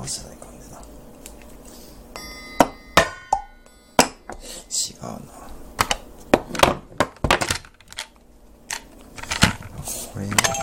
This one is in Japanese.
直せないかんでな違うな。これね